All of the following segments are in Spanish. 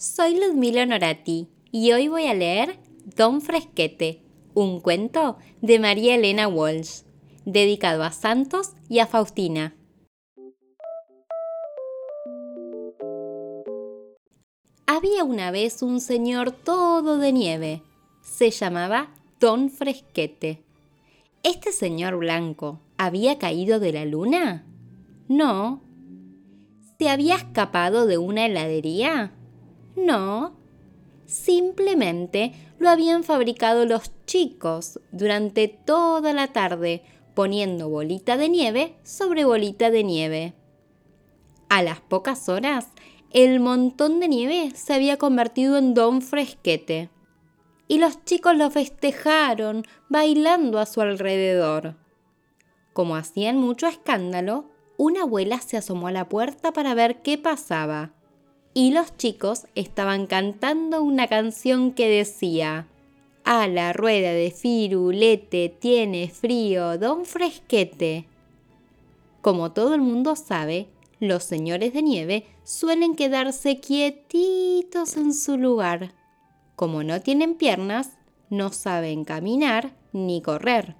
Soy Ludmila Norati y hoy voy a leer Don Fresquete, un cuento de María Elena Walsh, dedicado a Santos y a Faustina. Había una vez un señor todo de nieve. Se llamaba Don Fresquete. ¿Este señor blanco había caído de la luna? No. ¿Se había escapado de una heladería? No, simplemente lo habían fabricado los chicos durante toda la tarde, poniendo bolita de nieve sobre bolita de nieve. A las pocas horas, el montón de nieve se había convertido en don fresquete. Y los chicos lo festejaron, bailando a su alrededor. Como hacían mucho escándalo, una abuela se asomó a la puerta para ver qué pasaba y los chicos estaban cantando una canción que decía A la rueda de firulete tiene frío don fresquete. Como todo el mundo sabe, los señores de nieve suelen quedarse quietitos en su lugar. Como no tienen piernas, no saben caminar ni correr.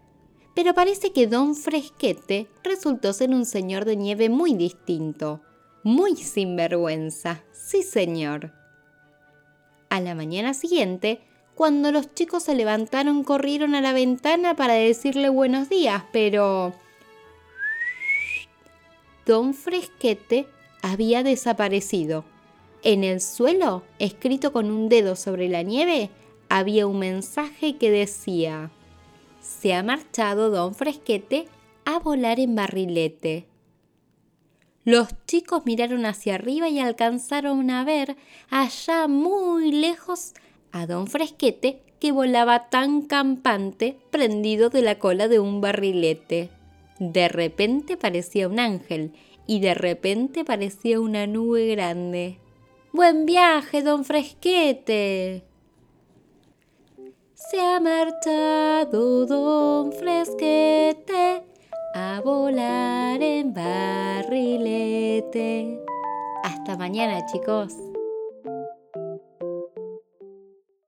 Pero parece que Don Fresquete resultó ser un señor de nieve muy distinto, muy sinvergüenza, sí señor. A la mañana siguiente, cuando los chicos se levantaron, corrieron a la ventana para decirle buenos días, pero... Don Fresquete había desaparecido. En el suelo, escrito con un dedo sobre la nieve, había un mensaje que decía, Se ha marchado Don Fresquete a volar en barrilete. Los chicos miraron hacia arriba y alcanzaron a ver allá muy lejos a don Fresquete que volaba tan campante prendido de la cola de un barrilete. De repente parecía un ángel y de repente parecía una nube grande. Buen viaje, don Fresquete. Se ha marchado don Fresquete volar en barrilete. Hasta mañana chicos.